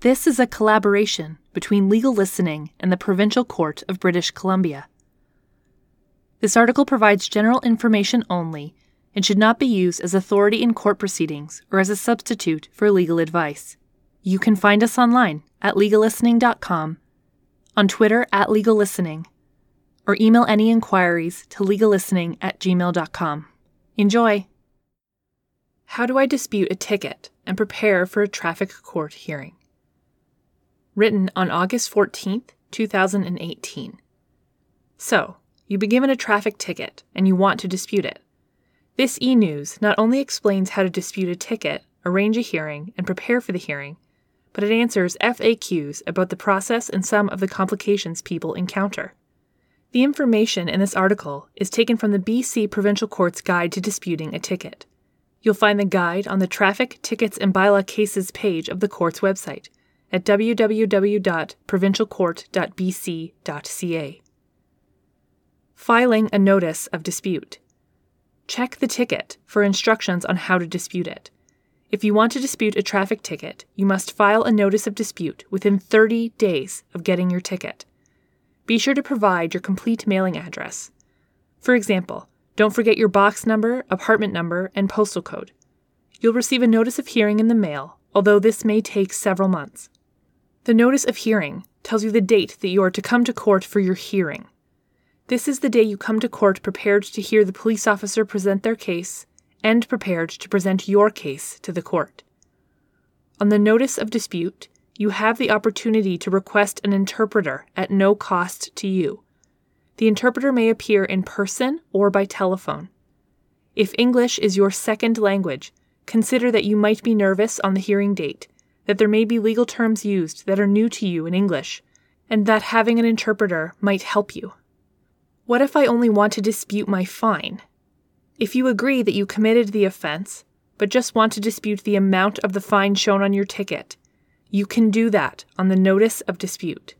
This is a collaboration between Legal Listening and the Provincial Court of British Columbia. This article provides general information only and should not be used as authority in court proceedings or as a substitute for legal advice. You can find us online at legallistening.com, on Twitter at legallistening, or email any inquiries to legallistening at gmail.com. Enjoy! How do I dispute a ticket and prepare for a traffic court hearing? Written on August 14th, 2018. So, you've been given a traffic ticket and you want to dispute it. This e news not only explains how to dispute a ticket, arrange a hearing, and prepare for the hearing, but it answers FAQs about the process and some of the complications people encounter. The information in this article is taken from the BC Provincial Court's Guide to Disputing a Ticket. You'll find the guide on the Traffic, Tickets, and Bylaw Cases page of the court's website at www.provincialcourt.bc.ca. Filing a Notice of Dispute. Check the ticket for instructions on how to dispute it. If you want to dispute a traffic ticket, you must file a notice of dispute within 30 days of getting your ticket. Be sure to provide your complete mailing address. For example, don't forget your box number, apartment number, and postal code. You'll receive a notice of hearing in the mail, although this may take several months. The notice of hearing tells you the date that you are to come to court for your hearing. This is the day you come to court prepared to hear the police officer present their case and prepared to present your case to the court. On the notice of dispute, you have the opportunity to request an interpreter at no cost to you. The interpreter may appear in person or by telephone. If English is your second language, consider that you might be nervous on the hearing date, that there may be legal terms used that are new to you in English, and that having an interpreter might help you. What if I only want to dispute my fine? If you agree that you committed the offense, but just want to dispute the amount of the fine shown on your ticket, you can do that on the notice of dispute.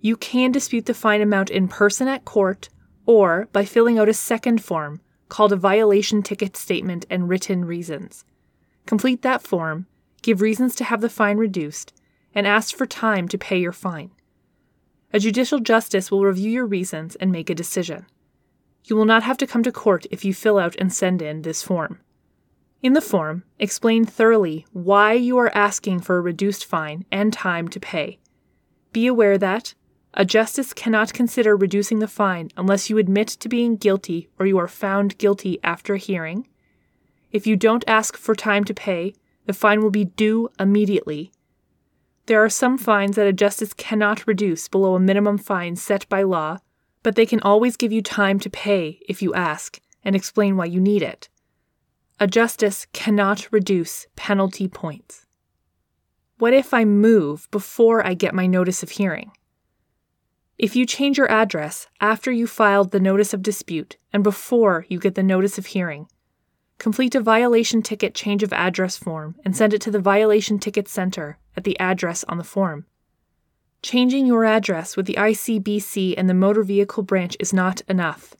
You can dispute the fine amount in person at court or by filling out a second form called a violation ticket statement and written reasons. Complete that form, give reasons to have the fine reduced, and ask for time to pay your fine. A judicial justice will review your reasons and make a decision. You will not have to come to court if you fill out and send in this form. In the form, explain thoroughly why you are asking for a reduced fine and time to pay. Be aware that a justice cannot consider reducing the fine unless you admit to being guilty or you are found guilty after a hearing. If you don't ask for time to pay, the fine will be due immediately. There are some fines that a justice cannot reduce below a minimum fine set by law but they can always give you time to pay if you ask and explain why you need it. A justice cannot reduce penalty points. What if I move before I get my notice of hearing? If you change your address after you filed the notice of dispute and before you get the notice of hearing, complete a violation ticket change of address form and send it to the Violation Ticket Center at the address on the form. Changing your address with the ICBC and the Motor Vehicle Branch is not enough.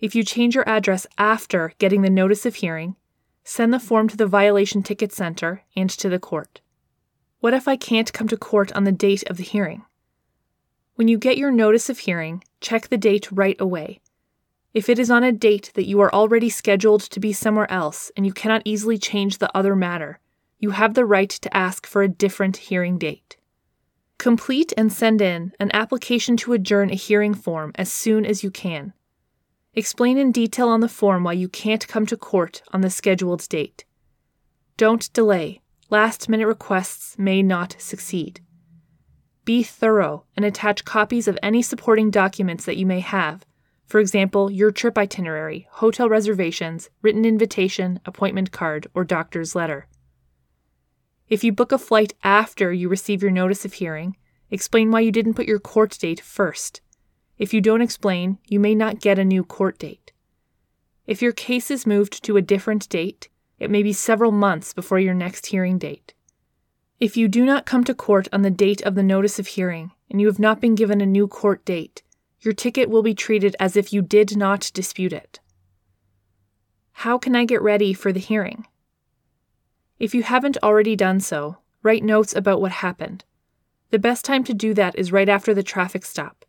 If you change your address after getting the notice of hearing, send the form to the Violation Ticket Center and to the court. What if I can't come to court on the date of the hearing? When you get your notice of hearing, check the date right away. If it is on a date that you are already scheduled to be somewhere else and you cannot easily change the other matter, you have the right to ask for a different hearing date. Complete and send in an application to adjourn a hearing form as soon as you can. Explain in detail on the form why you can't come to court on the scheduled date. Don't delay. Last minute requests may not succeed. Be thorough and attach copies of any supporting documents that you may have, for example, your trip itinerary, hotel reservations, written invitation, appointment card, or doctor's letter. If you book a flight after you receive your notice of hearing, explain why you didn't put your court date first. If you don't explain, you may not get a new court date. If your case is moved to a different date, it may be several months before your next hearing date. If you do not come to court on the date of the notice of hearing and you have not been given a new court date, your ticket will be treated as if you did not dispute it. How can I get ready for the hearing? If you haven't already done so, write notes about what happened. The best time to do that is right after the traffic stop.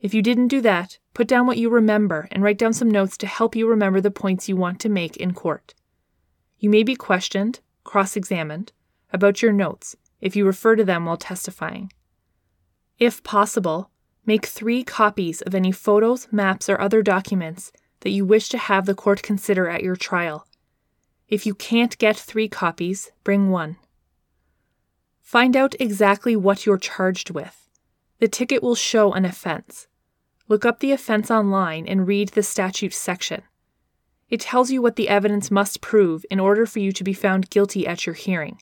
If you didn't do that, put down what you remember and write down some notes to help you remember the points you want to make in court. You may be questioned, cross examined, about your notes if you refer to them while testifying. If possible, make three copies of any photos, maps, or other documents that you wish to have the court consider at your trial. If you can't get three copies, bring one. Find out exactly what you're charged with. The ticket will show an offense. Look up the offense online and read the statute section. It tells you what the evidence must prove in order for you to be found guilty at your hearing.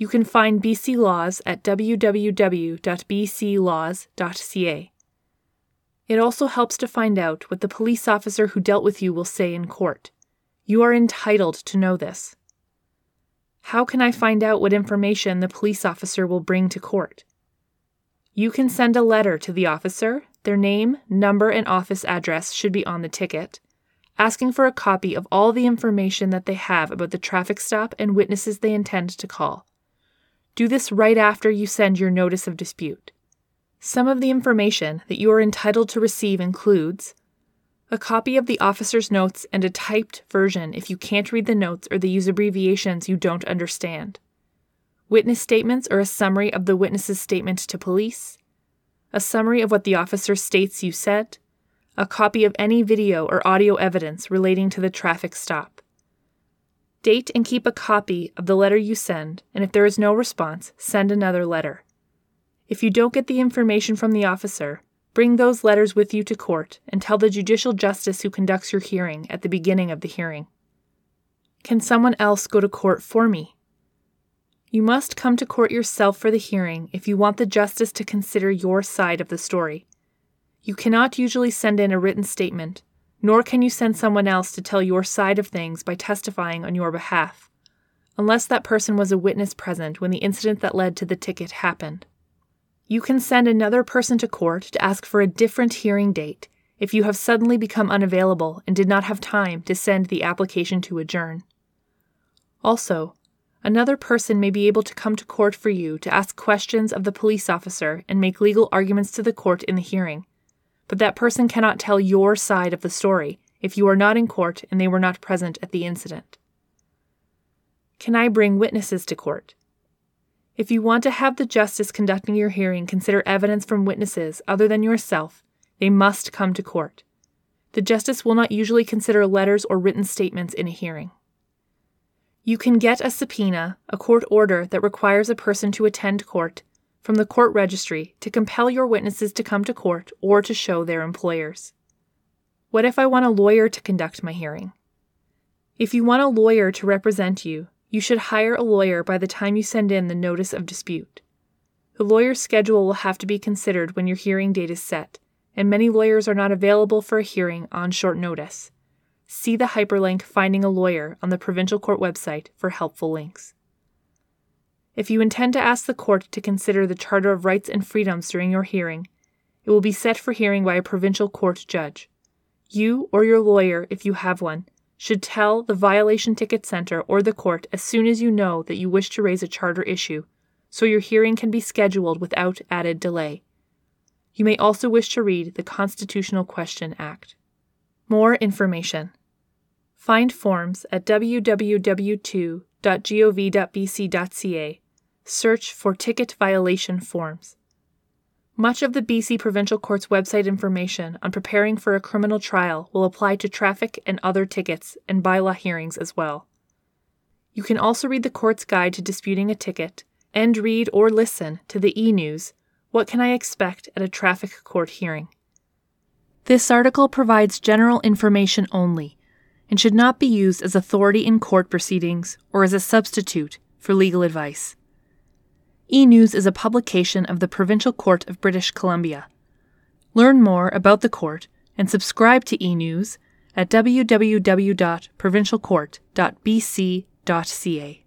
You can find BC laws at www.bclaws.ca. It also helps to find out what the police officer who dealt with you will say in court. You are entitled to know this. How can I find out what information the police officer will bring to court? You can send a letter to the officer, their name, number, and office address should be on the ticket, asking for a copy of all the information that they have about the traffic stop and witnesses they intend to call. Do this right after you send your notice of dispute. Some of the information that you are entitled to receive includes a copy of the officer's notes and a typed version if you can't read the notes or they use abbreviations you don't understand. Witness statements or a summary of the witness's statement to police. A summary of what the officer states you said. A copy of any video or audio evidence relating to the traffic stop. Date and keep a copy of the letter you send, and if there is no response, send another letter. If you don't get the information from the officer, Bring those letters with you to court and tell the judicial justice who conducts your hearing at the beginning of the hearing. Can someone else go to court for me? You must come to court yourself for the hearing if you want the justice to consider your side of the story. You cannot usually send in a written statement, nor can you send someone else to tell your side of things by testifying on your behalf, unless that person was a witness present when the incident that led to the ticket happened. You can send another person to court to ask for a different hearing date if you have suddenly become unavailable and did not have time to send the application to adjourn. Also, another person may be able to come to court for you to ask questions of the police officer and make legal arguments to the court in the hearing, but that person cannot tell your side of the story if you are not in court and they were not present at the incident. Can I bring witnesses to court? If you want to have the justice conducting your hearing consider evidence from witnesses other than yourself, they must come to court. The justice will not usually consider letters or written statements in a hearing. You can get a subpoena, a court order that requires a person to attend court, from the court registry to compel your witnesses to come to court or to show their employers. What if I want a lawyer to conduct my hearing? If you want a lawyer to represent you, you should hire a lawyer by the time you send in the notice of dispute. The lawyer's schedule will have to be considered when your hearing date is set, and many lawyers are not available for a hearing on short notice. See the hyperlink Finding a Lawyer on the Provincial Court website for helpful links. If you intend to ask the court to consider the Charter of Rights and Freedoms during your hearing, it will be set for hearing by a provincial court judge. You or your lawyer, if you have one, should tell the Violation Ticket Center or the court as soon as you know that you wish to raise a charter issue, so your hearing can be scheduled without added delay. You may also wish to read the Constitutional Question Act. More information. Find forms at www.gov.bc.ca. Search for ticket violation forms. Much of the BC Provincial Court's website information on preparing for a criminal trial will apply to traffic and other tickets and bylaw hearings as well. You can also read the court's guide to disputing a ticket and read or listen to the e news What Can I Expect at a Traffic Court Hearing? This article provides general information only and should not be used as authority in court proceedings or as a substitute for legal advice. E News is a publication of the Provincial Court of British Columbia. Learn more about the court and subscribe to E News at www.provincialcourt.bc.ca.